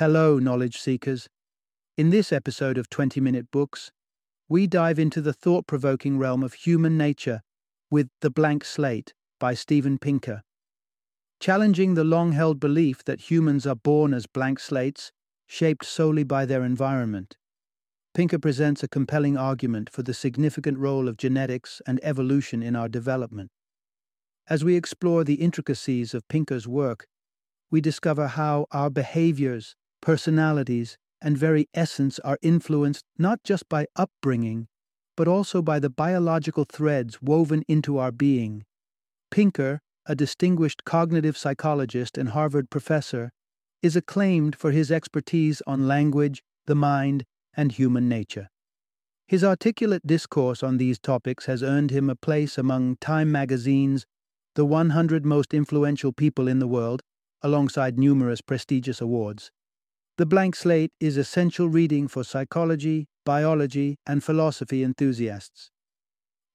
Hello, knowledge seekers. In this episode of 20 Minute Books, we dive into the thought provoking realm of human nature with The Blank Slate by Steven Pinker. Challenging the long held belief that humans are born as blank slates, shaped solely by their environment. Pinker presents a compelling argument for the significant role of genetics and evolution in our development. As we explore the intricacies of Pinker's work, we discover how our behaviors, personalities, and very essence are influenced not just by upbringing, but also by the biological threads woven into our being. Pinker, a distinguished cognitive psychologist and Harvard professor, is acclaimed for his expertise on language, the mind, and human nature. His articulate discourse on these topics has earned him a place among Time magazine's The 100 Most Influential People in the World, alongside numerous prestigious awards. The Blank Slate is essential reading for psychology, biology, and philosophy enthusiasts.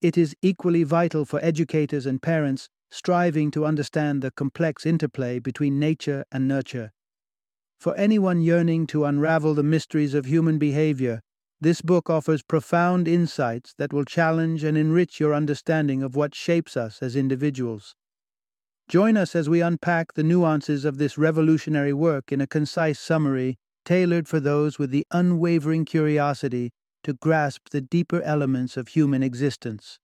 It is equally vital for educators and parents striving to understand the complex interplay between nature and nurture. For anyone yearning to unravel the mysteries of human behavior, this book offers profound insights that will challenge and enrich your understanding of what shapes us as individuals. Join us as we unpack the nuances of this revolutionary work in a concise summary tailored for those with the unwavering curiosity to grasp the deeper elements of human existence.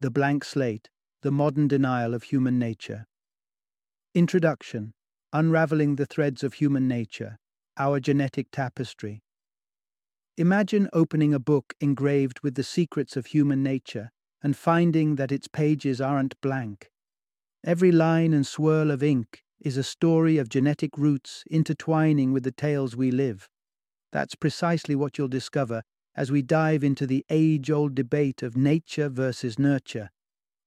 The Blank Slate The Modern Denial of Human Nature. Introduction Unraveling the Threads of Human Nature Our Genetic Tapestry. Imagine opening a book engraved with the secrets of human nature and finding that its pages aren't blank. Every line and swirl of ink is a story of genetic roots intertwining with the tales we live. That's precisely what you'll discover as we dive into the age old debate of nature versus nurture,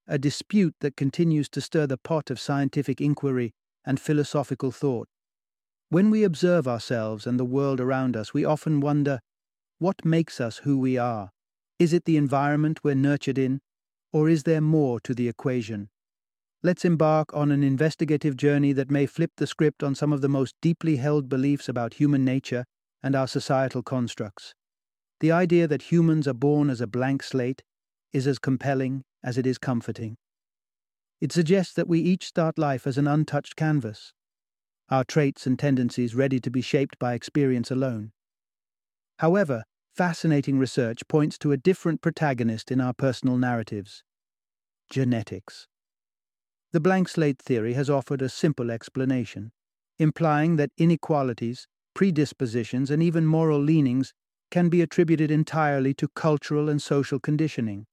a dispute that continues to stir the pot of scientific inquiry and philosophical thought. When we observe ourselves and the world around us, we often wonder what makes us who we are? Is it the environment we're nurtured in, or is there more to the equation? Let's embark on an investigative journey that may flip the script on some of the most deeply held beliefs about human nature and our societal constructs. The idea that humans are born as a blank slate is as compelling as it is comforting. It suggests that we each start life as an untouched canvas, our traits and tendencies ready to be shaped by experience alone. However, fascinating research points to a different protagonist in our personal narratives genetics. The blank slate theory has offered a simple explanation, implying that inequalities, predispositions, and even moral leanings can be attributed entirely to cultural and social conditioning.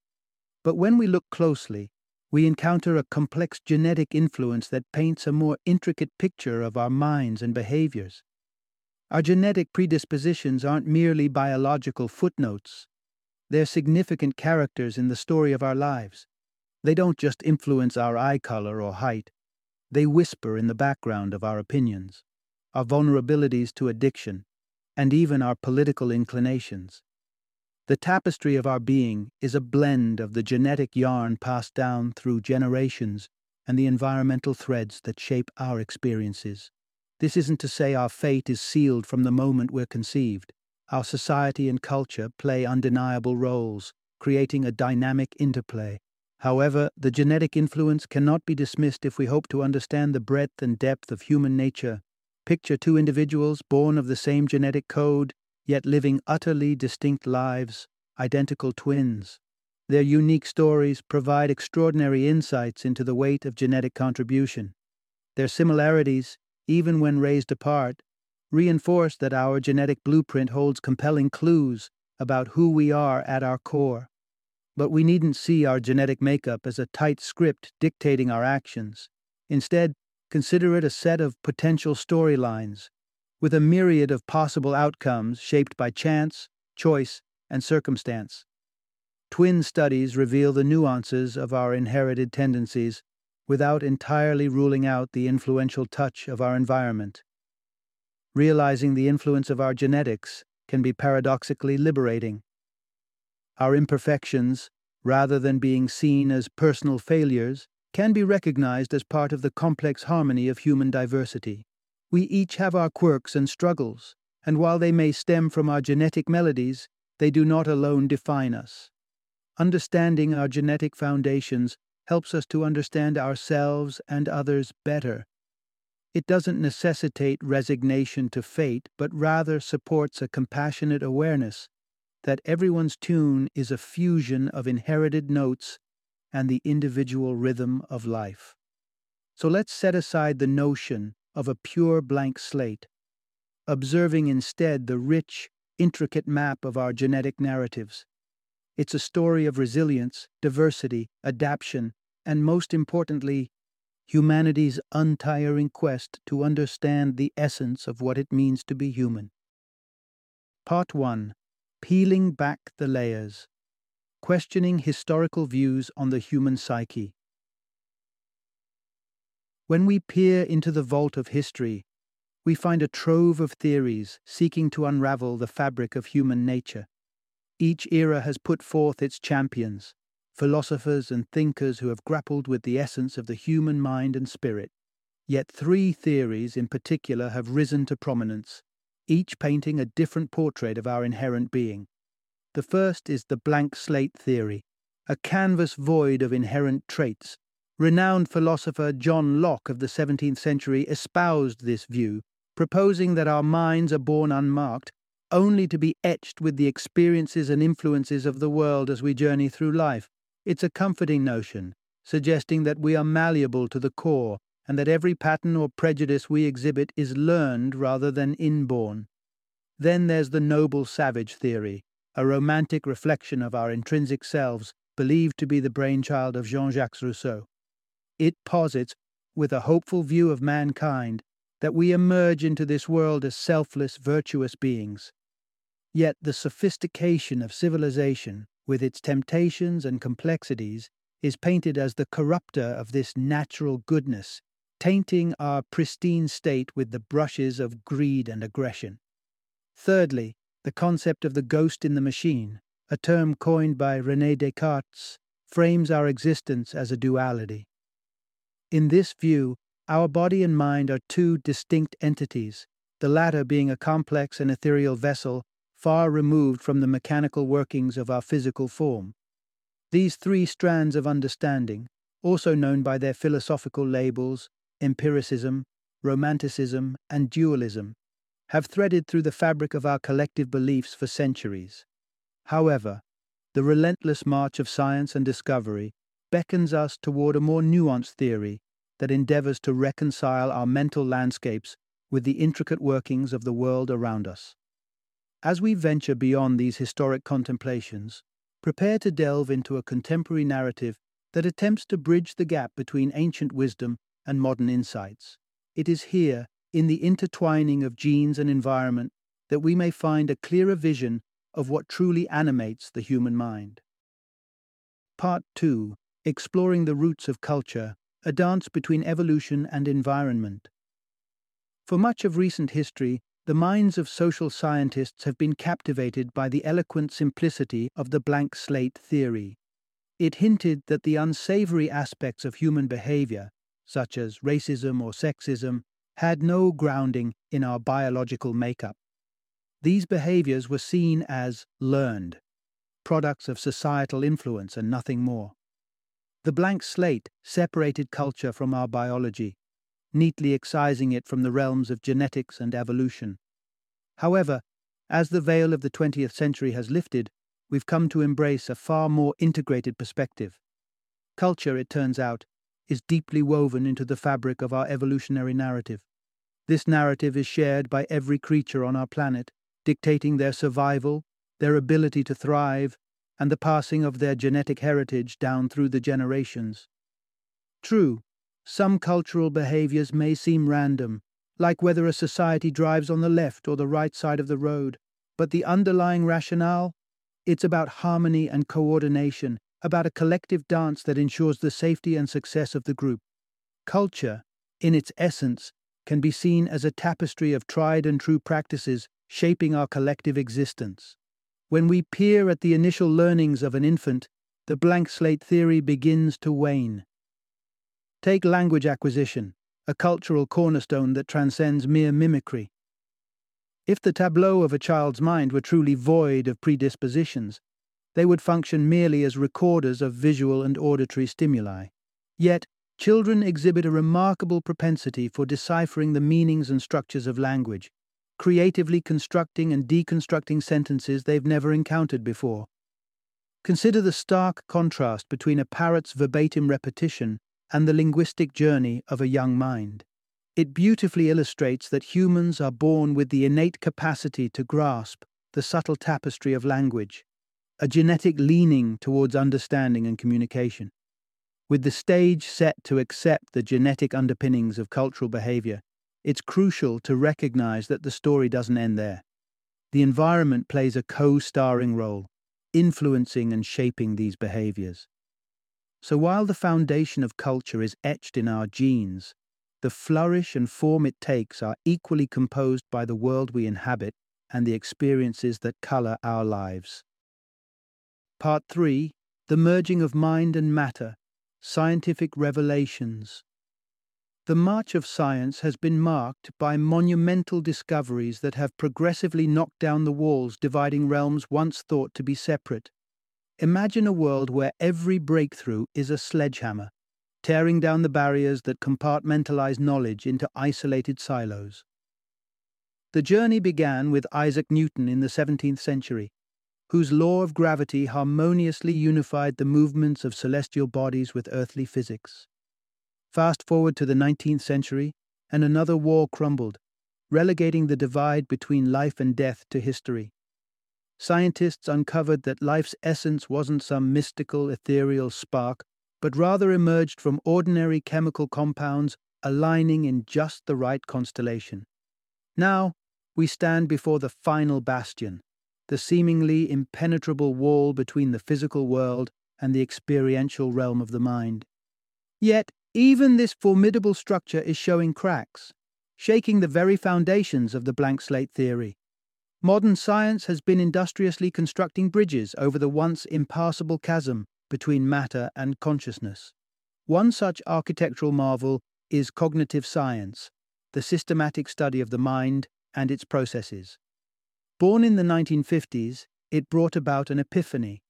But when we look closely, we encounter a complex genetic influence that paints a more intricate picture of our minds and behaviors. Our genetic predispositions aren't merely biological footnotes, they're significant characters in the story of our lives. They don't just influence our eye color or height, they whisper in the background of our opinions, our vulnerabilities to addiction, and even our political inclinations. The tapestry of our being is a blend of the genetic yarn passed down through generations and the environmental threads that shape our experiences. This isn't to say our fate is sealed from the moment we're conceived. Our society and culture play undeniable roles, creating a dynamic interplay. However, the genetic influence cannot be dismissed if we hope to understand the breadth and depth of human nature Picture two individuals born of the same genetic code, yet living utterly distinct lives, identical twins. Their unique stories provide extraordinary insights into the weight of genetic contribution. Their similarities, even when raised apart, reinforce that our genetic blueprint holds compelling clues about who we are at our core. But we needn't see our genetic makeup as a tight script dictating our actions. Instead, Consider it a set of potential storylines, with a myriad of possible outcomes shaped by chance, choice, and circumstance. Twin studies reveal the nuances of our inherited tendencies without entirely ruling out the influential touch of our environment. Realizing the influence of our genetics can be paradoxically liberating. Our imperfections, rather than being seen as personal failures, can be recognized as part of the complex harmony of human diversity. We each have our quirks and struggles, and while they may stem from our genetic melodies, they do not alone define us. Understanding our genetic foundations helps us to understand ourselves and others better. It doesn't necessitate resignation to fate, but rather supports a compassionate awareness that everyone's tune is a fusion of inherited notes and the individual rhythm of life. So let's set aside the notion of a pure blank slate, observing instead the rich, intricate map of our genetic narratives. It's a story of resilience, diversity, adaptation, and most importantly, humanity's untiring quest to understand the essence of what it means to be human. Part 1 Peeling Back the Layers Questioning Historical Views on the Human Psyche. When we peer into the vault of history, we find a trove of theories seeking to unravel the fabric of human nature. Each era has put forth its champions, philosophers and thinkers who have grappled with the essence of the human mind and spirit. Yet three theories in particular have risen to prominence each painting a different portrait of our inherent being. The first is the blank slate theory, a canvas void of inherent traits. Renowned philosopher John Locke of the 17th century espoused this view, proposing that our minds are born unmarked, only to be etched with the experiences and influences of the world as we journey through life. It's a comforting notion, suggesting that we are malleable to the core and that every pattern or prejudice we exhibit is learned rather than inborn. Then there's the noble savage theory, a romantic reflection of our intrinsic selves, believed to be the brainchild of Jean Jacques Rousseau. It posits, with a hopeful view of mankind, that we emerge into this world as selfless, virtuous beings. Yet the sophistication of civilization, with its temptations and complexities, is painted as the corrupter of this natural goodness tainting our pristine state with the brushes of greed and aggression. Thirdly, the concept of the ghost in the machine, a term coined by Rene Descartes, frames our existence as a duality. In this view, our body and mind are two distinct entities, the latter being a complex and ethereal vessel far removed from the mechanical workings of our physical form. These three strands of understanding, also known by their philosophical labels empiricism, romanticism, and dualism have threaded through the fabric of our collective beliefs for centuries. However, the relentless march of science and discovery beckons us toward a more nuanced theory that endeavors to reconcile our mental landscapes with the intricate workings of the world around us. As we venture beyond these historic contemplations, prepare to delve into a contemporary narrative that attempts to bridge the gap between ancient wisdom and modern insights. It is here, in the intertwining of genes and environment, that we may find a clearer vision of what truly animates the human mind. Part 2 Exploring the Roots of Culture, a dance between evolution and environment. For much of recent history, the minds of social scientists have been captivated by the eloquent simplicity of the blank slate theory. It hinted that the unsavory aspects of human behavior, such as racism or sexism, had no grounding in our biological makeup. These behaviors were seen as learned, products of societal influence and nothing more. The blank slate separated culture from our biology, neatly excising it from the realms of genetics and evolution. However, as the veil of the 20th century has lifted, we've come to embrace a far more integrated perspective. Culture, it turns out, is deeply woven into the fabric of our evolutionary narrative. This narrative is shared by every creature on our planet, dictating their survival, their ability to thrive, and the passing of their genetic heritage down through the generations. True, some cultural behaviors may seem random, like whether a society drives on the left or the right side of the road, but the underlying rationale? It's about harmony and coordination, about a collective dance that ensures the safety and success of the group. Culture, in its essence, can be seen as a tapestry of tried and true practices shaping our collective existence. When we peer at the initial learnings of an infant, the blank slate theory begins to wane. Take language acquisition, a cultural cornerstone that transcends mere mimicry. If the tableau of a child's mind were truly void of predispositions, they would function merely as recorders of visual and auditory stimuli. Yet, children exhibit a remarkable propensity for deciphering the meanings and structures of language, creatively constructing and deconstructing sentences they've never encountered before. Consider the stark contrast between a parrot's verbatim repetition and the linguistic journey of a young mind. It beautifully illustrates that humans are born with the innate capacity to grasp the subtle tapestry of language, a genetic leaning towards understanding and communication. With the stage set to accept the genetic underpinnings of cultural behavior, it's crucial to recognize that the story doesn't end there. The environment plays a co starring role, influencing and shaping these behaviors. So while the foundation of culture is etched in our genes, the flourish and form it takes are equally composed by the world we inhabit and the experiences that color our lives. Part 3 The Merging of Mind and Matter Scientific Revelations. The march of science has been marked by monumental discoveries that have progressively knocked down the walls dividing realms once thought to be separate. Imagine a world where every breakthrough is a sledgehammer, tearing down the barriers that compartmentalize knowledge into isolated silos. The journey began with Isaac Newton in the 17th century, whose law of gravity harmoniously unified the movements of celestial bodies with earthly physics. Fast forward to the 19th century, and another wall crumbled, relegating the divide between life and death to history scientists uncovered that life's essence wasn't some mystical, ethereal spark, but rather emerged from ordinary chemical compounds aligning in just the right constellation. Now, we stand before the final bastion, the seemingly impenetrable wall between the physical world and the experiential realm of the mind. Yet, even this formidable structure is showing cracks, shaking the very foundations of the blank slate theory. Modern science has been industriously constructing bridges over the once impassable chasm between matter and consciousness. One such architectural marvel is cognitive science, the systematic study of the mind and its processes. Born in the 1950s, it brought about an epiphany.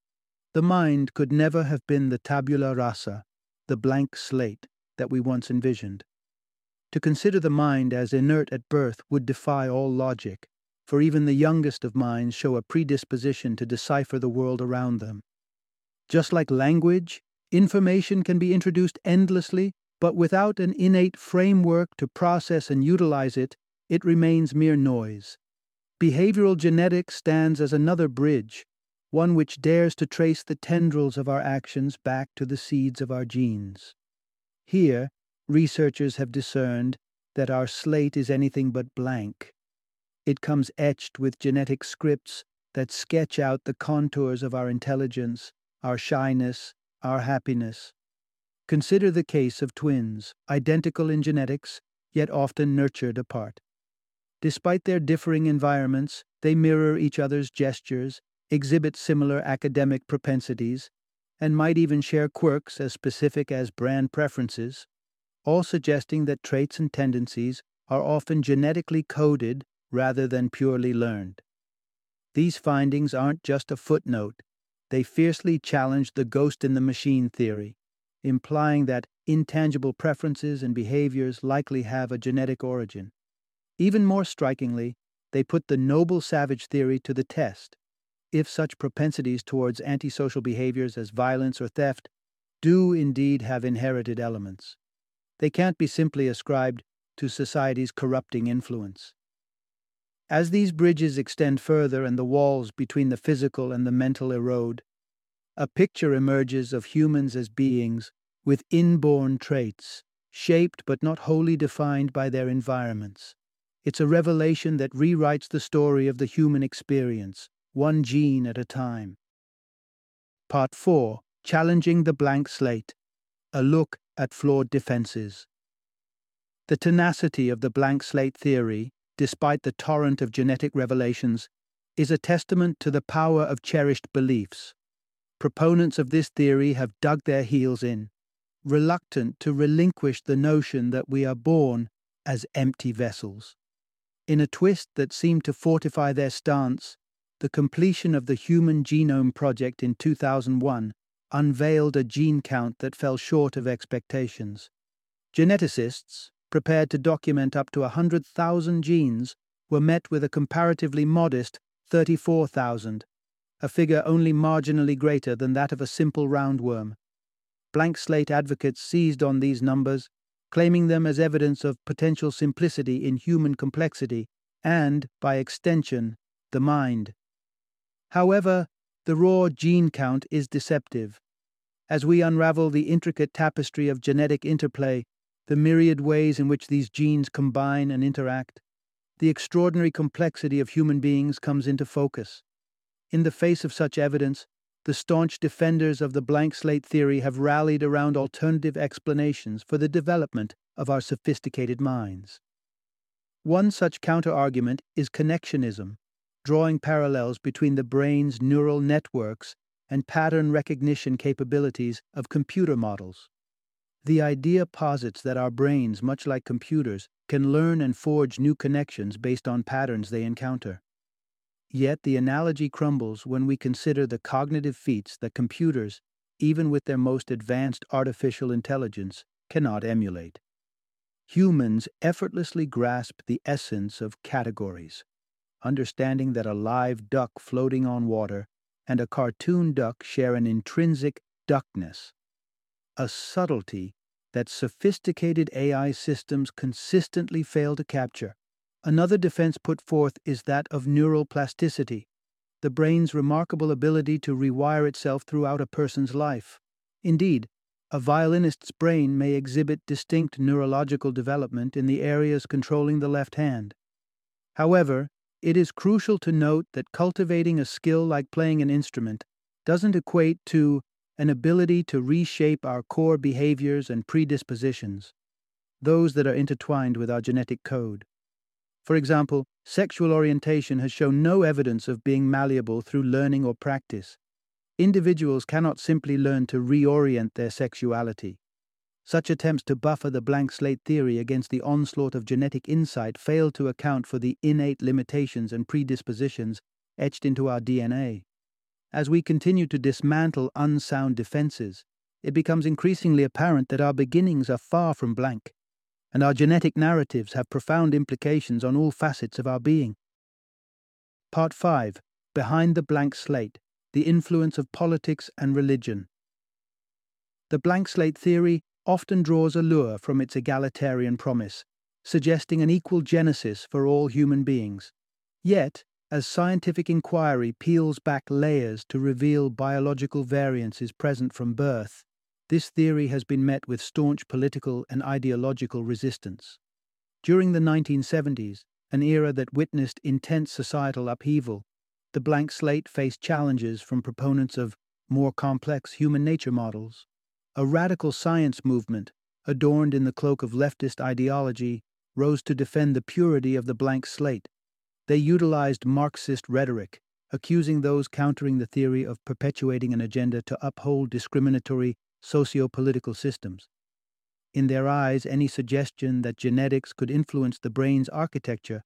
The mind could never have been the tabula rasa, the blank slate that we once envisioned. To consider the mind as inert at birth would defy all logic for even the youngest of minds show a predisposition to decipher the world around them. Just like language, information can be introduced endlessly, but without an innate framework to process and utilize it, it remains mere noise. Behavioral genetics stands as another bridge, one which dares to trace the tendrils of our actions back to the seeds of our genes. Here, researchers have discerned that our slate is anything but blank. It comes etched with genetic scripts that sketch out the contours of our intelligence, our shyness, our happiness. Consider the case of twins, identical in genetics, yet often nurtured apart. Despite their differing environments, they mirror each other's gestures, exhibit similar academic propensities, and might even share quirks as specific as brand preferences, all suggesting that traits and tendencies are often genetically coded rather than purely learned. These findings aren't just a footnote, they fiercely challenge the ghost in the machine theory, implying that intangible preferences and behaviors likely have a genetic origin. Even more strikingly, they put the noble savage theory to the test. If such propensities towards antisocial behaviors as violence or theft do indeed have inherited elements, they can't be simply ascribed to society's corrupting influence. As these bridges extend further and the walls between the physical and the mental erode, a picture emerges of humans as beings with inborn traits, shaped but not wholly defined by their environments. It's a revelation that rewrites the story of the human experience, one gene at a time. Part 4 Challenging the Blank Slate A Look at Flawed Defenses. The tenacity of the blank slate theory despite the torrent of genetic revelations, is a testament to the power of cherished beliefs. proponents of this theory have dug their heels in, reluctant to relinquish the notion that we are born as empty vessels. In a twist that seemed to fortify their stance, the completion of the Human Genome Project in 2001 unveiled a gene count that fell short of expectations. Geneticists, prepared to document up to 100,000 genes, were met with a comparatively modest 34,000, a figure only marginally greater than that of a simple roundworm. Blank slate advocates seized on these numbers, claiming them as evidence of potential simplicity in human complexity and, by extension, the mind. However, the raw gene count is deceptive. As we unravel the intricate tapestry of genetic interplay, the myriad ways in which these genes combine and interact, the extraordinary complexity of human beings comes into focus. In the face of such evidence, the staunch defenders of the blank slate theory have rallied around alternative explanations for the development of our sophisticated minds. One such counterargument is connectionism, drawing parallels between the brain's neural networks and pattern recognition capabilities of computer models. The idea posits that our brains, much like computers, can learn and forge new connections based on patterns they encounter. Yet the analogy crumbles when we consider the cognitive feats that computers, even with their most advanced artificial intelligence, cannot emulate. Humans effortlessly grasp the essence of categories, understanding that a live duck floating on water and a cartoon duck share an intrinsic duckness, a subtlety that sophisticated AI systems consistently fail to capture. Another defense put forth is that of neural plasticity, the brain's remarkable ability to rewire itself throughout a person's life. Indeed, a violinist's brain may exhibit distinct neurological development in the areas controlling the left hand. However, it is crucial to note that cultivating a skill like playing an instrument doesn't equate to an ability to reshape our core behaviors and predispositions, those that are intertwined with our genetic code. For example, sexual orientation has shown no evidence of being malleable through learning or practice. Individuals cannot simply learn to reorient their sexuality. Such attempts to buffer the blank slate theory against the onslaught of genetic insight fail to account for the innate limitations and predispositions etched into our DNA. As we continue to dismantle unsound defenses, it becomes increasingly apparent that our beginnings are far from blank and our genetic narratives have profound implications on all facets of our being. Part 5 Behind the Blank Slate The Influence of Politics and Religion. The blank slate theory often draws allure from its egalitarian promise, suggesting an equal genesis for all human beings. Yet, as scientific inquiry peels back layers to reveal biological variances present from birth, this theory has been met with staunch political and ideological resistance. During the 1970s, an era that witnessed intense societal upheaval, the blank slate faced challenges from proponents of more complex human nature models. A radical science movement, adorned in the cloak of leftist ideology, rose to defend the purity of the blank slate. They utilized Marxist rhetoric, accusing those countering the theory of perpetuating an agenda to uphold discriminatory socio-political systems. In their eyes, any suggestion that genetics could influence the brain's architecture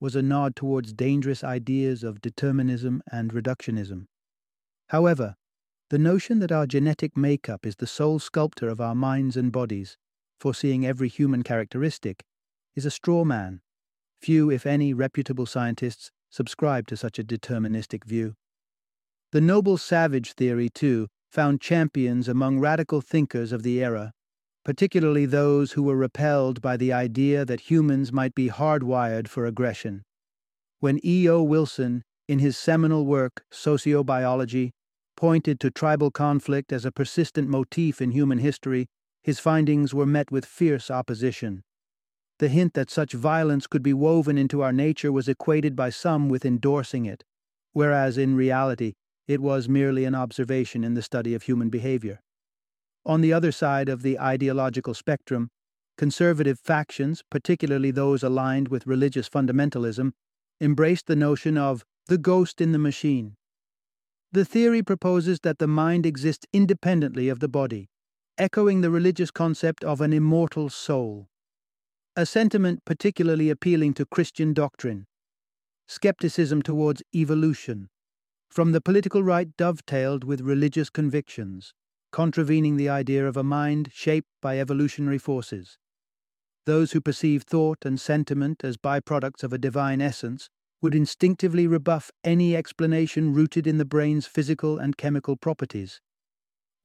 was a nod towards dangerous ideas of determinism and reductionism. However, the notion that our genetic makeup is the sole sculptor of our minds and bodies, foreseeing every human characteristic, is a straw man. Few, if any, reputable scientists subscribe to such a deterministic view. The noble savage theory, too, found champions among radical thinkers of the era, particularly those who were repelled by the idea that humans might be hardwired for aggression. When E.O. Wilson, in his seminal work, Sociobiology, pointed to tribal conflict as a persistent motif in human history, his findings were met with fierce opposition. The hint that such violence could be woven into our nature was equated by some with endorsing it, whereas in reality it was merely an observation in the study of human behavior. On the other side of the ideological spectrum, conservative factions, particularly those aligned with religious fundamentalism, embraced the notion of the ghost in the machine. The theory proposes that the mind exists independently of the body, echoing the religious concept of an immortal soul. A sentiment particularly appealing to Christian doctrine. Skepticism towards evolution. From the political right dovetailed with religious convictions, contravening the idea of a mind shaped by evolutionary forces. Those who perceive thought and sentiment as byproducts of a divine essence would instinctively rebuff any explanation rooted in the brain's physical and chemical properties.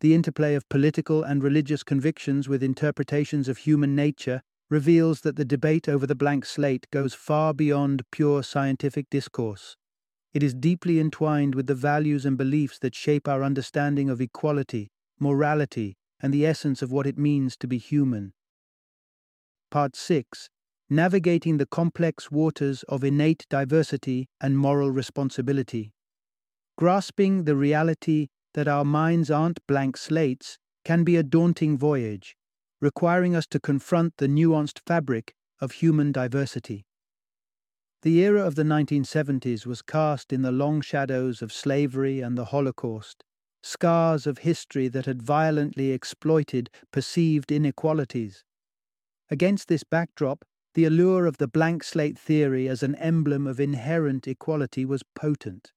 The interplay of political and religious convictions with interpretations of human nature reveals that the debate over the blank slate goes far beyond pure scientific discourse. It is deeply entwined with the values and beliefs that shape our understanding of equality, morality, and the essence of what it means to be human. Part 6 Navigating the Complex Waters of Innate Diversity and Moral Responsibility. Grasping the reality that our minds aren't blank slates can be a daunting voyage, requiring us to confront the nuanced fabric of human diversity. The era of the 1970s was cast in the long shadows of slavery and the Holocaust, scars of history that had violently exploited perceived inequalities. Against this backdrop, the allure of the blank slate theory as an emblem of inherent equality was potent.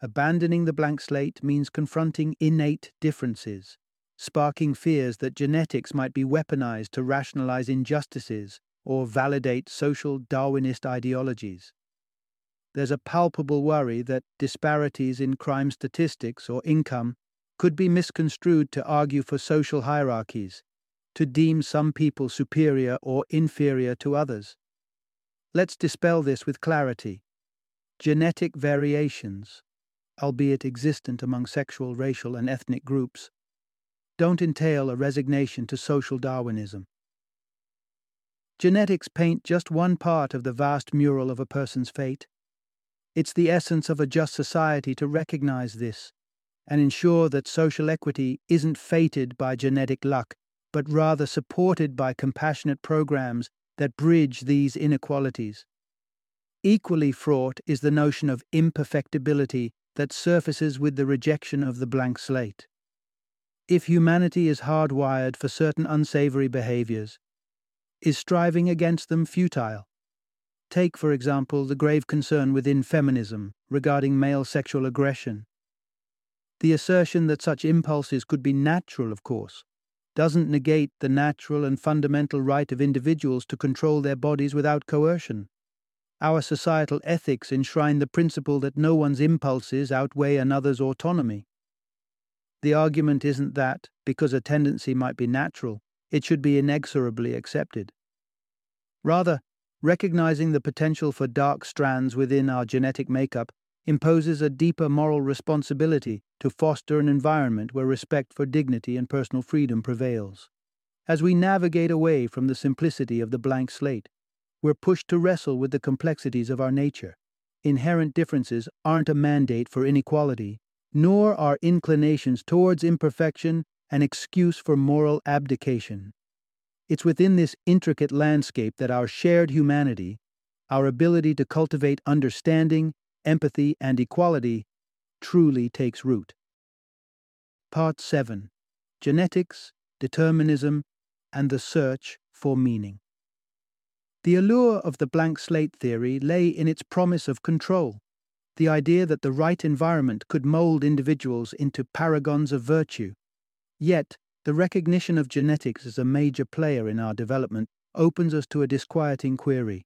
Abandoning the blank slate means confronting innate differences, sparking fears that genetics might be weaponized to rationalize injustices or validate social Darwinist ideologies. There's a palpable worry that disparities in crime statistics or income could be misconstrued to argue for social hierarchies, to deem some people superior or inferior to others. Let's dispel this with clarity. Genetic variations, albeit existent among sexual, racial, and ethnic groups, don't entail a resignation to social Darwinism. Genetics paint just one part of the vast mural of a person's fate. It's the essence of a just society to recognize this and ensure that social equity isn't fated by genetic luck, but rather supported by compassionate programs that bridge these inequalities. Equally fraught is the notion of imperfectibility that surfaces with the rejection of the blank slate. If humanity is hardwired for certain unsavory behaviors, is striving against them futile? Take, for example, the grave concern within feminism regarding male sexual aggression the assertion that such impulses could be natural, of course, doesn't negate the natural and fundamental right of individuals to control their bodies without coercion. Our societal ethics enshrine the principle that no one's impulses outweigh another's autonomy. The argument isn't that, because a tendency might be natural, it should be inexorably accepted. Rather, recognizing the potential for dark strands within our genetic makeup imposes a deeper moral responsibility to foster an environment where respect for dignity and personal freedom prevails. As we navigate away from the simplicity of the blank slate, we're pushed to wrestle with the complexities of our nature. Inherent differences aren't a mandate for inequality, nor are inclinations towards imperfection an excuse for moral abdication. It's within this intricate landscape that our shared humanity, our ability to cultivate understanding, empathy, and equality truly takes root. Part 7 Genetics, Determinism, and the Search for Meaning. The allure of the blank slate theory lay in its promise of control, the idea that the right environment could mold individuals into paragons of virtue. Yet, the recognition of genetics as a major player in our development opens us to a disquieting query.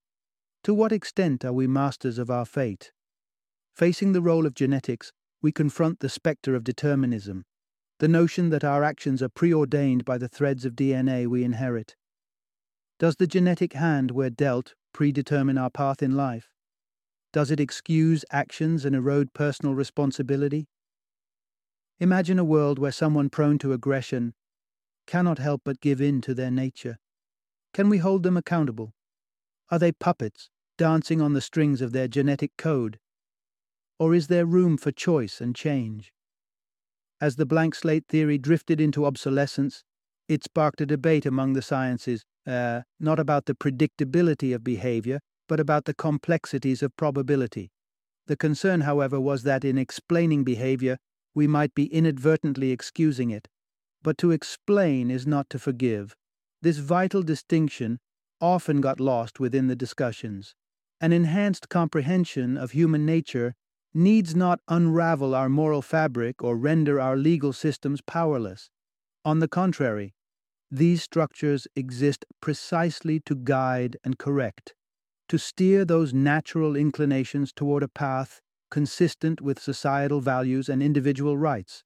To what extent are we masters of our fate? Facing the role of genetics, we confront the spectre of determinism, the notion that our actions are preordained by the threads of DNA we inherit. Does the genetic hand we're dealt predetermine our path in life? Does it excuse actions and erode personal responsibility? Imagine a world where someone prone to aggression cannot help but give in to their nature. Can we hold them accountable? Are they puppets, dancing on the strings of their genetic code? Or is there room for choice and change? As the blank slate theory drifted into obsolescence, it sparked a debate among the sciences, uh, not about the predictability of behavior, but about the complexities of probability. The concern, however, was that in explaining behavior, we might be inadvertently excusing it. But to explain is not to forgive. This vital distinction often got lost within the discussions. An enhanced comprehension of human nature needs not unravel our moral fabric or render our legal systems powerless. On the contrary, these structures exist precisely to guide and correct, to steer those natural inclinations toward a path consistent with societal values and individual rights.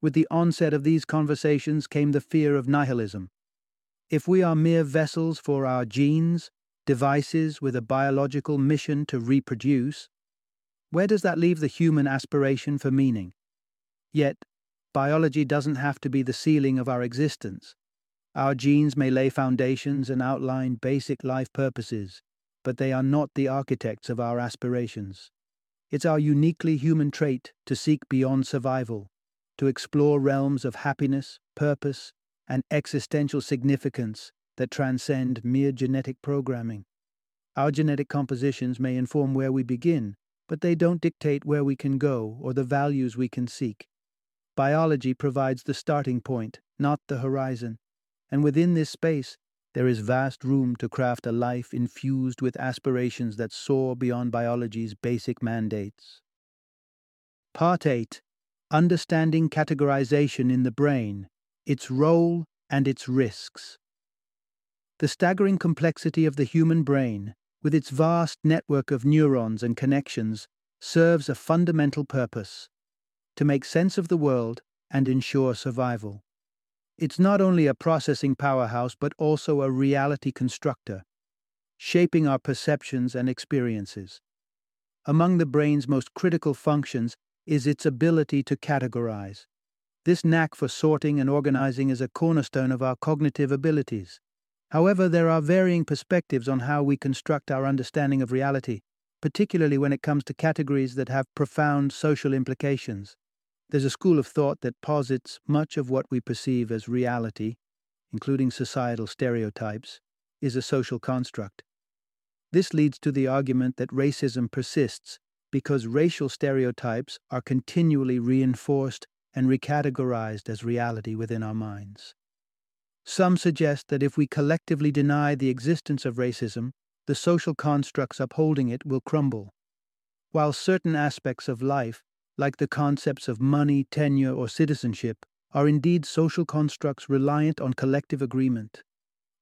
With the onset of these conversations came the fear of nihilism. If we are mere vessels for our genes, devices with a biological mission to reproduce, where does that leave the human aspiration for meaning? Yet, biology doesn't have to be the ceiling of our existence. Our genes may lay foundations and outline basic life purposes, but they are not the architects of our aspirations. It's our uniquely human trait to seek beyond survival, to explore realms of happiness, purpose, and existential significance that transcend mere genetic programming. Our genetic compositions may inform where we begin, but they don't dictate where we can go or the values we can seek. Biology provides the starting point, not the horizon, and within this space, there is vast room to craft a life infused with aspirations that soar beyond biology's basic mandates. Part 8 Understanding Categorization in the Brain, Its Role and Its Risks. The staggering complexity of the human brain with its vast network of neurons and connections, serves a fundamental purpose to make sense of the world and ensure survival. It's not only a processing powerhouse, but also a reality constructor, shaping our perceptions and experiences. Among the brain's most critical functions is its ability to categorize. This knack for sorting and organizing is a cornerstone of our cognitive abilities. However, there are varying perspectives on how we construct our understanding of reality, particularly when it comes to categories that have profound social implications. There's a school of thought that posits much of what we perceive as reality, including societal stereotypes, is a social construct. This leads to the argument that racism persists because racial stereotypes are continually reinforced and recategorized as reality within our minds. Some suggest that if we collectively deny the existence of racism, the social constructs upholding it will crumble. While certain aspects of life, like the concepts of money, tenure, or citizenship, are indeed social constructs reliant on collective agreement,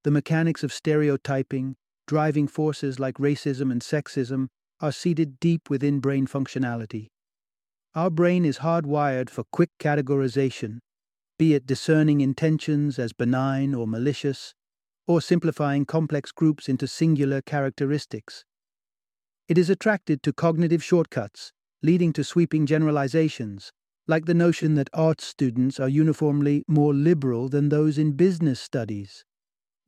the mechanics of stereotyping, driving forces like racism and sexism, are seated deep within brain functionality. Our brain is hardwired for quick categorization, be it discerning intentions as benign or malicious, or simplifying complex groups into singular characteristics. It is attracted to cognitive shortcuts, leading to sweeping generalizations, like the notion that arts students are uniformly more liberal than those in business studies.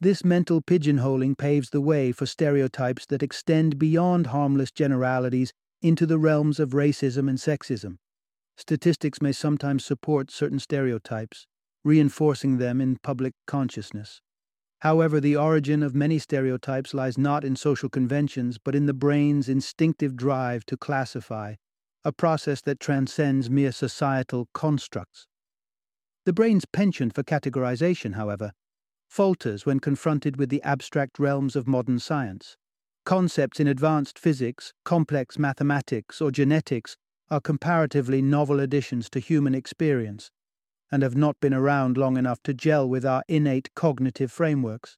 This mental pigeonholing paves the way for stereotypes that extend beyond harmless generalities into the realms of racism and sexism. Statistics may sometimes support certain stereotypes, reinforcing them in public consciousness. However, the origin of many stereotypes lies not in social conventions, but in the brain's instinctive drive to classify, a process that transcends mere societal constructs. The brain's penchant for categorization, however, falters when confronted with the abstract realms of modern science. Concepts in advanced physics, complex mathematics, or genetics are comparatively novel additions to human experience and have not been around long enough to gel with our innate cognitive frameworks.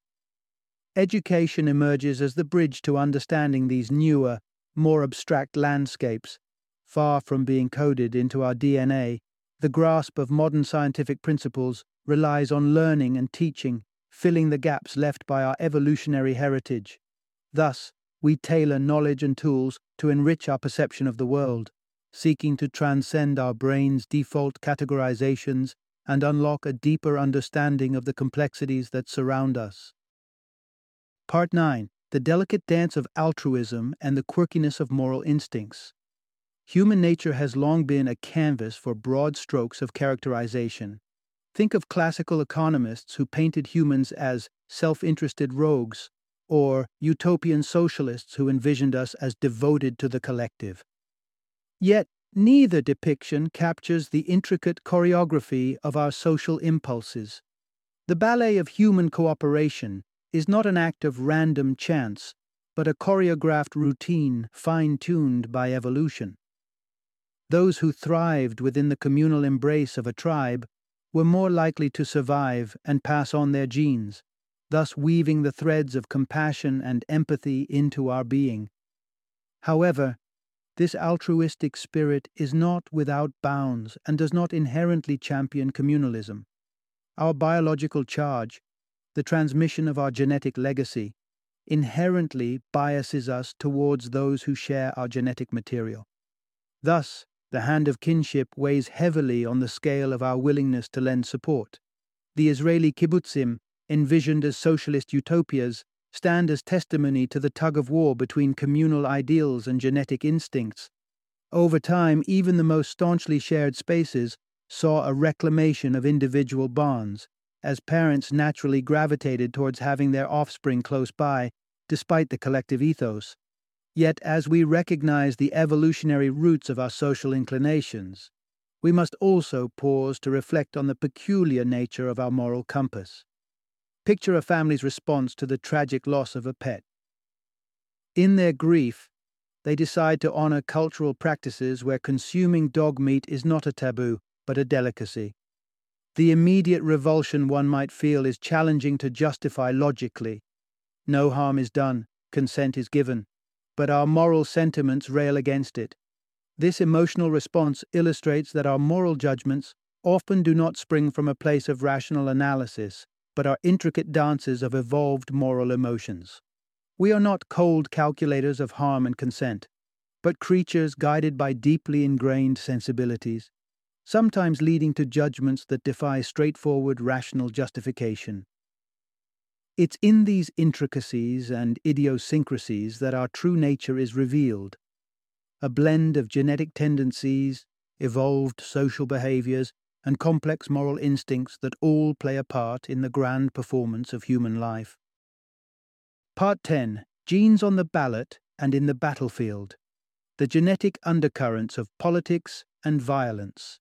Education emerges as the bridge to understanding these newer, more abstract landscapes. Far from being coded into our DNA, the grasp of modern scientific principles relies on learning and teaching, filling the gaps left by our evolutionary heritage. Thus, we tailor knowledge and tools to enrich our perception of the world seeking to transcend our brain's default categorizations and unlock a deeper understanding of the complexities that surround us. Part 9 The Delicate Dance of Altruism and the Quirkiness of Moral Instincts. Human nature has long been a canvas for broad strokes of characterization. Think of classical economists who painted humans as self interested rogues, or utopian socialists who envisioned us as devoted to the collective. Yet, Neither depiction captures the intricate choreography of our social impulses. The ballet of human cooperation is not an act of random chance, but a choreographed routine fine tuned by evolution. Those who thrived within the communal embrace of a tribe were more likely to survive and pass on their genes, thus weaving the threads of compassion and empathy into our being. However, this altruistic spirit is not without bounds and does not inherently champion communalism. Our biological charge, the transmission of our genetic legacy, inherently biases us towards those who share our genetic material. Thus, the hand of kinship weighs heavily on the scale of our willingness to lend support. The Israeli kibbutzim, envisioned as socialist utopias, stand as testimony to the tug of war between communal ideals and genetic instincts. Over time, even the most staunchly shared spaces saw a reclamation of individual bonds, as parents naturally gravitated towards having their offspring close by, despite the collective ethos. Yet, as we recognize the evolutionary roots of our social inclinations, we must also pause to reflect on the peculiar nature of our moral compass. Picture a family's response to the tragic loss of a pet. In their grief, they decide to honor cultural practices where consuming dog meat is not a taboo, but a delicacy. The immediate revulsion one might feel is challenging to justify logically. No harm is done, consent is given, but our moral sentiments rail against it. This emotional response illustrates that our moral judgments often do not spring from a place of rational analysis, but are intricate dances of evolved moral emotions. We are not cold calculators of harm and consent, but creatures guided by deeply ingrained sensibilities, sometimes leading to judgments that defy straightforward rational justification. It's in these intricacies and idiosyncrasies that our true nature is revealed. A blend of genetic tendencies, evolved social behaviors, and complex moral instincts that all play a part in the grand performance of human life. Part 10 Genes on the Ballot and in the Battlefield The Genetic Undercurrents of Politics and Violence.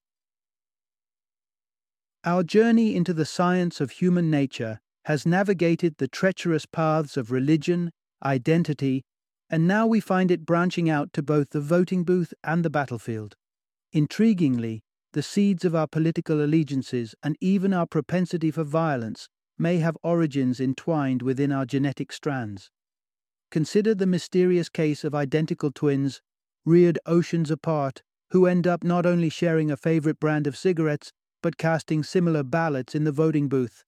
Our journey into the science of human nature has navigated the treacherous paths of religion, identity, and now we find it branching out to both the voting booth and the battlefield. Intriguingly, the seeds of our political allegiances and even our propensity for violence may have origins entwined within our genetic strands. Consider the mysterious case of identical twins, reared oceans apart, who end up not only sharing a favorite brand of cigarettes, but casting similar ballots in the voting booth.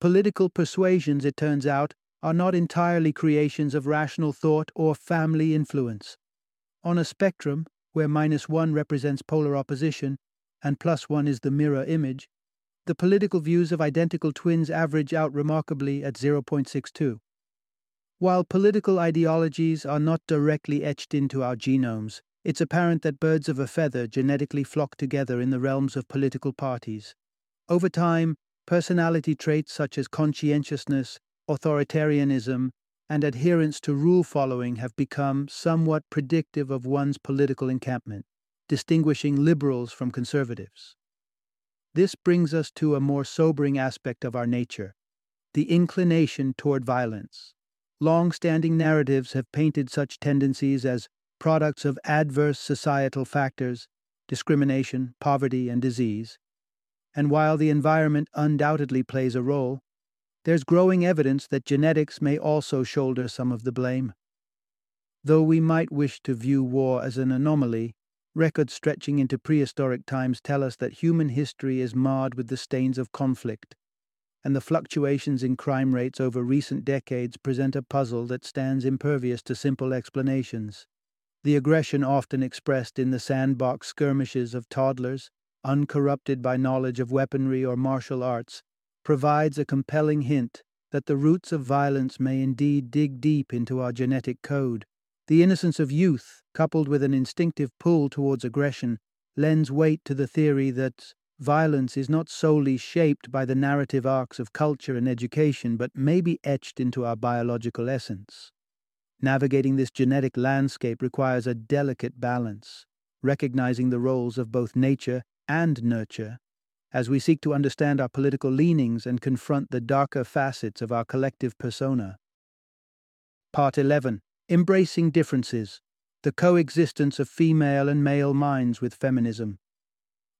Political persuasions, it turns out, are not entirely creations of rational thought or family influence. On a spectrum, where minus one represents polar opposition and plus one is the mirror image, the political views of identical twins average out remarkably at 0.62. While political ideologies are not directly etched into our genomes, it's apparent that birds of a feather genetically flock together in the realms of political parties. Over time, Personality traits such as conscientiousness, authoritarianism, and adherence to rule following have become somewhat predictive of one's political encampment, distinguishing liberals from conservatives. This brings us to a more sobering aspect of our nature the inclination toward violence. Long standing narratives have painted such tendencies as products of adverse societal factors, discrimination, poverty, and disease, and while the environment undoubtedly plays a role, there's growing evidence that genetics may also shoulder some of the blame. Though we might wish to view war as an anomaly, records stretching into prehistoric times tell us that human history is marred with the stains of conflict, and the fluctuations in crime rates over recent decades present a puzzle that stands impervious to simple explanations. The aggression often expressed in the sandbox skirmishes of toddlers, uncorrupted by knowledge of weaponry or martial arts, provides a compelling hint that the roots of violence may indeed dig deep into our genetic code. The innocence of youth, coupled with an instinctive pull towards aggression, lends weight to the theory that violence is not solely shaped by the narrative arcs of culture and education, but may be etched into our biological essence. Navigating this genetic landscape requires a delicate balance recognizing the roles of both nature and nurture, as we seek to understand our political leanings and confront the darker facets of our collective persona. Part 11 Embracing Differences The Coexistence of Female and Male Minds with Feminism.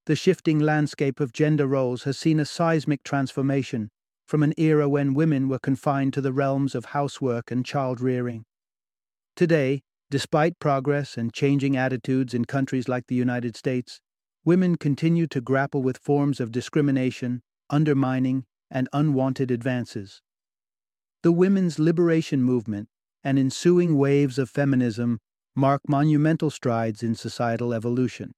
The shifting landscape of gender roles has seen a seismic transformation from an era when women were confined to the realms of housework and child rearing. Today, despite progress and changing attitudes in countries like the United States, women continue to grapple with forms of discrimination, undermining, and unwanted advances. The women's liberation movement and ensuing waves of feminism mark monumental strides in societal evolution.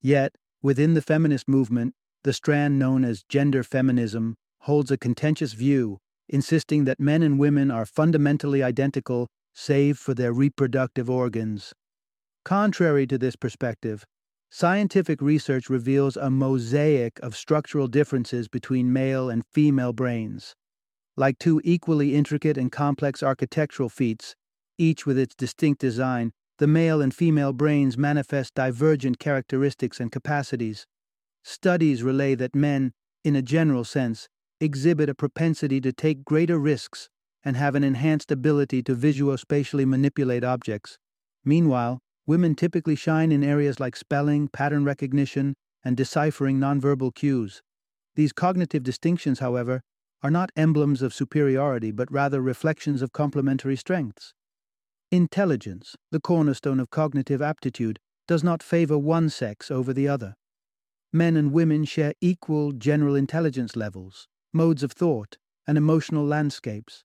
Yet, within the feminist movement, the strand known as gender feminism holds a contentious view, insisting that men and women are fundamentally identical save for their reproductive organs. Contrary to this perspective, scientific research reveals a mosaic of structural differences between male and female brains. Like two equally intricate and complex architectural feats, each with its distinct design, the male and female brains manifest divergent characteristics and capacities. Studies relay that men, in a general sense, exhibit a propensity to take greater risks and have an enhanced ability to visuospatially manipulate objects. Meanwhile, women typically shine in areas like spelling, pattern recognition, and deciphering nonverbal cues. These cognitive distinctions, however, are not emblems of superiority but rather reflections of complementary strengths. Intelligence, the cornerstone of cognitive aptitude, does not favor one sex over the other. Men and women share equal general intelligence levels, modes of thought, and emotional landscapes.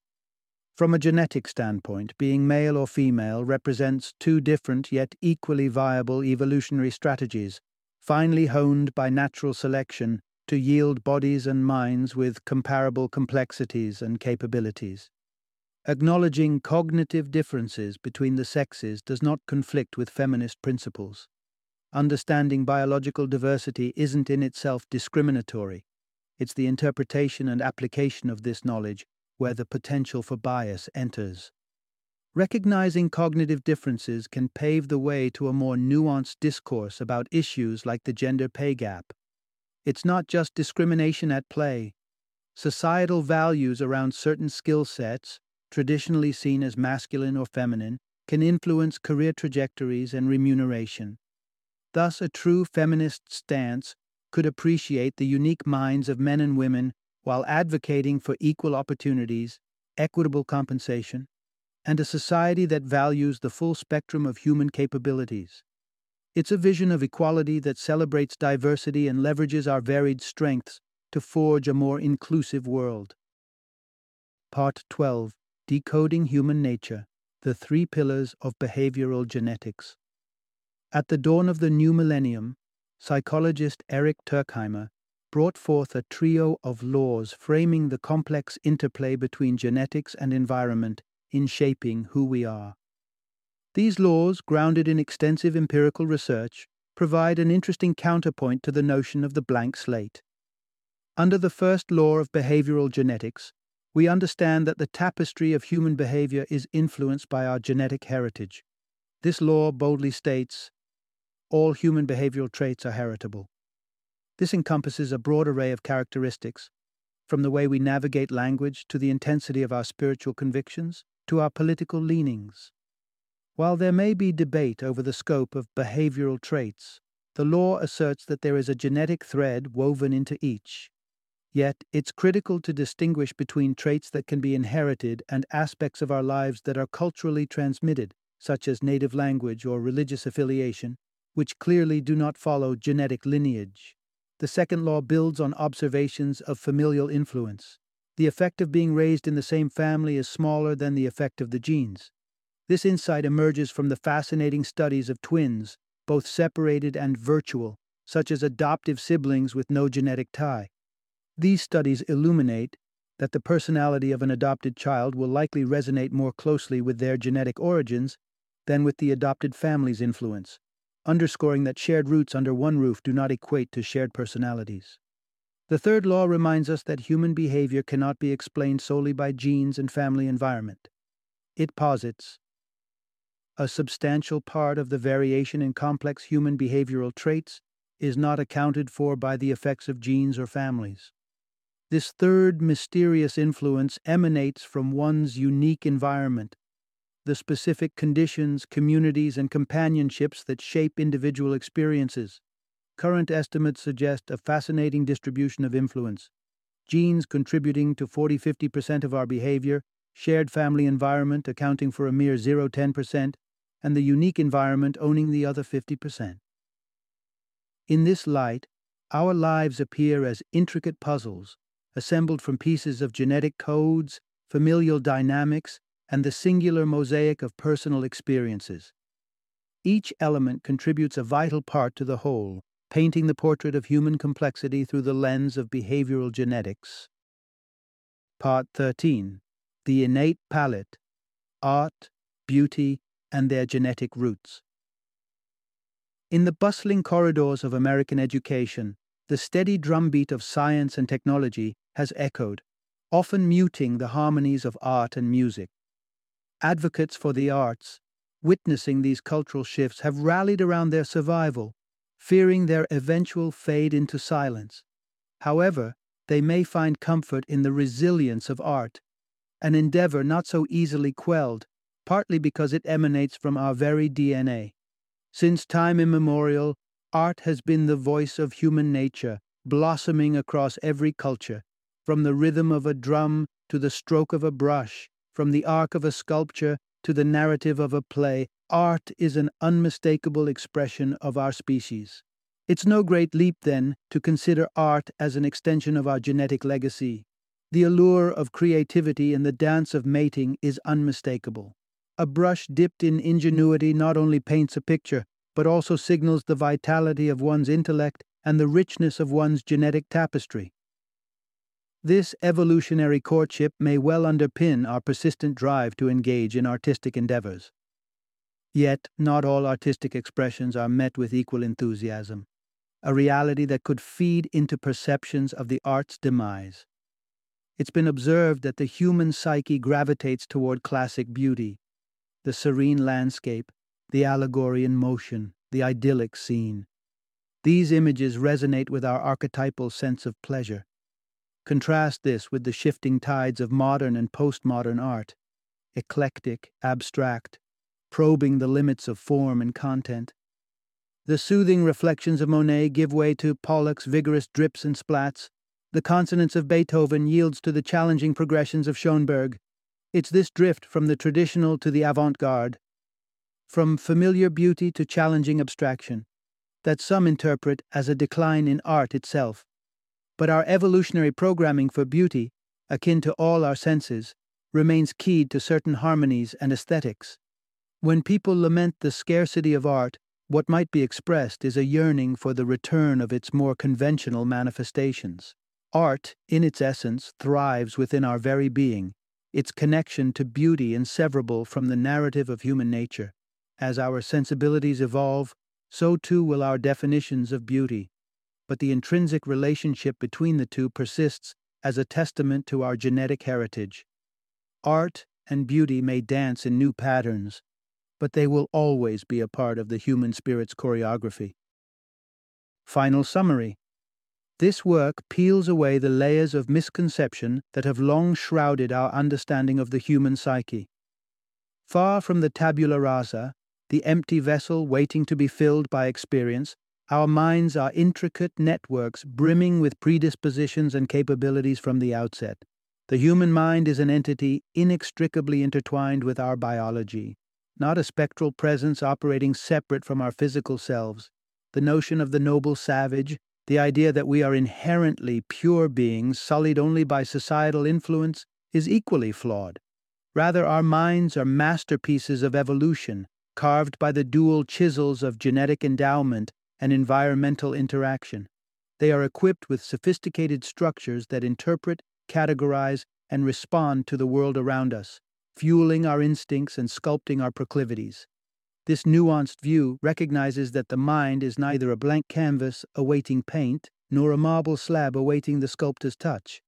From a genetic standpoint, being male or female represents two different yet equally viable evolutionary strategies, finely honed by natural selection to yield bodies and minds with comparable complexities and capabilities. Acknowledging cognitive differences between the sexes does not conflict with feminist principles. Understanding biological diversity isn't in itself discriminatory. It's the interpretation and application of this knowledge where the potential for bias enters. Recognizing cognitive differences can pave the way to a more nuanced discourse about issues like the gender pay gap. It's not just discrimination at play. Societal values around certain skill sets, traditionally seen as masculine or feminine, can influence career trajectories and remuneration. Thus, a true feminist stance could appreciate the unique minds of men and women while advocating for equal opportunities, equitable compensation, and a society that values the full spectrum of human capabilities. It's a vision of equality that celebrates diversity and leverages our varied strengths to forge a more inclusive world. Part 12 Decoding Human Nature The Three Pillars of Behavioral Genetics. At the dawn of the new millennium, psychologist Eric Turkheimer brought forth a trio of laws framing the complex interplay between genetics and environment in shaping who we are. These laws, grounded in extensive empirical research, provide an interesting counterpoint to the notion of the blank slate. Under the first law of behavioral genetics, we understand that the tapestry of human behavior is influenced by our genetic heritage. This law boldly states all human behavioral traits are heritable. This encompasses a broad array of characteristics, from the way we navigate language to the intensity of our spiritual convictions to our political leanings. While there may be debate over the scope of behavioral traits, the law asserts that there is a genetic thread woven into each. Yet, it's critical to distinguish between traits that can be inherited and aspects of our lives that are culturally transmitted, such as native language or religious affiliation, which clearly do not follow genetic lineage. The second law builds on observations of familial influence. The effect of being raised in the same family is smaller than the effect of the genes. This insight emerges from the fascinating studies of twins, both separated and virtual, such as adoptive siblings with no genetic tie. These studies illuminate that the personality of an adopted child will likely resonate more closely with their genetic origins than with the adopted family's influence underscoring that shared roots under one roof do not equate to shared personalities. The third law reminds us that human behavior cannot be explained solely by genes and family environment. It posits a substantial part of the variation in complex human behavioral traits is not accounted for by the effects of genes or families. This third mysterious influence emanates from one's unique environment, the specific conditions, communities, and companionships that shape individual experiences. Current estimates suggest a fascinating distribution of influence. Genes contributing to 40 50% of our behavior, shared family environment accounting for a mere 0 10%, and the unique environment owning the other 50%. In this light, our lives appear as intricate puzzles, assembled from pieces of genetic codes, familial dynamics, and the singular mosaic of personal experiences. Each element contributes a vital part to the whole, painting the portrait of human complexity through the lens of behavioral genetics. Part 13 The Innate Palette Art, Beauty, and Their Genetic Roots. In the bustling corridors of American education, the steady drumbeat of science and technology has echoed, often muting the harmonies of art and music. Advocates for the arts, witnessing these cultural shifts, have rallied around their survival, fearing their eventual fade into silence. However, they may find comfort in the resilience of art, an endeavor not so easily quelled, partly because it emanates from our very DNA. Since time immemorial, art has been the voice of human nature, blossoming across every culture, from the rhythm of a drum to the stroke of a brush, from the arc of a sculpture to the narrative of a play. Art is an unmistakable expression of our species. It's no great leap, then, to consider art as an extension of our genetic legacy. The allure of creativity in the dance of mating is unmistakable. A brush dipped in ingenuity not only paints a picture, but also signals the vitality of one's intellect and the richness of one's genetic tapestry. This evolutionary courtship may well underpin our persistent drive to engage in artistic endeavors. Yet, not all artistic expressions are met with equal enthusiasm, a reality that could feed into perceptions of the art's demise. It's been observed that the human psyche gravitates toward classic beauty, the serene landscape, the allegory in motion, the idyllic scene. These images resonate with our archetypal sense of pleasure. Contrast this with the shifting tides of modern and postmodern art, eclectic, abstract, probing the limits of form and content. The soothing reflections of Monet give way to Pollock's vigorous drips and splats. The consonance of Beethoven yields to the challenging progressions of Schoenberg. It's this drift from the traditional to the avant garde, from familiar beauty to challenging abstraction, that some interpret as a decline in art itself. But our evolutionary programming for beauty, akin to all our senses, remains keyed to certain harmonies and aesthetics. When people lament the scarcity of art, what might be expressed is a yearning for the return of its more conventional manifestations. Art, in its essence, thrives within our very being, its connection to beauty inseverable from the narrative of human nature. As our sensibilities evolve, so too will our definitions of beauty. But the intrinsic relationship between the two persists as a testament to our genetic heritage. Art and beauty may dance in new patterns, but they will always be a part of the human spirit's choreography. Final summary this work peels away the layers of misconception that have long shrouded our understanding of the human psyche. Far from the tabula rasa, the empty vessel waiting to be filled by experience, our minds are intricate networks brimming with predispositions and capabilities from the outset. The human mind is an entity inextricably intertwined with our biology, not a spectral presence operating separate from our physical selves. The notion of the noble savage, the idea that we are inherently pure beings sullied only by societal influence is equally flawed. Rather, our minds are masterpieces of evolution, carved by the dual chisels of genetic endowment and environmental interaction. They are equipped with sophisticated structures that interpret, categorize, and respond to the world around us, fueling our instincts and sculpting our proclivities. This nuanced view recognizes that the mind is neither a blank canvas awaiting paint nor a marble slab awaiting the sculptor's touch.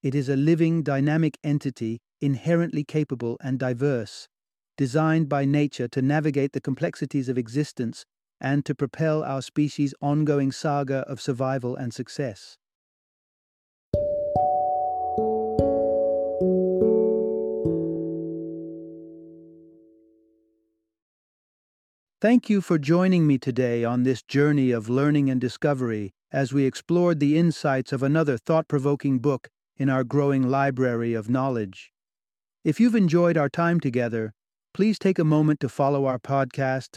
It is a living, dynamic entity inherently capable and diverse. designed by nature to navigate the complexities of existence and to propel our species' ongoing saga of survival and success. Thank you for joining me today on this journey of learning and discovery as we explored the insights of another thought provoking book in our growing library of knowledge. If you've enjoyed our time together, please take a moment to follow our podcast,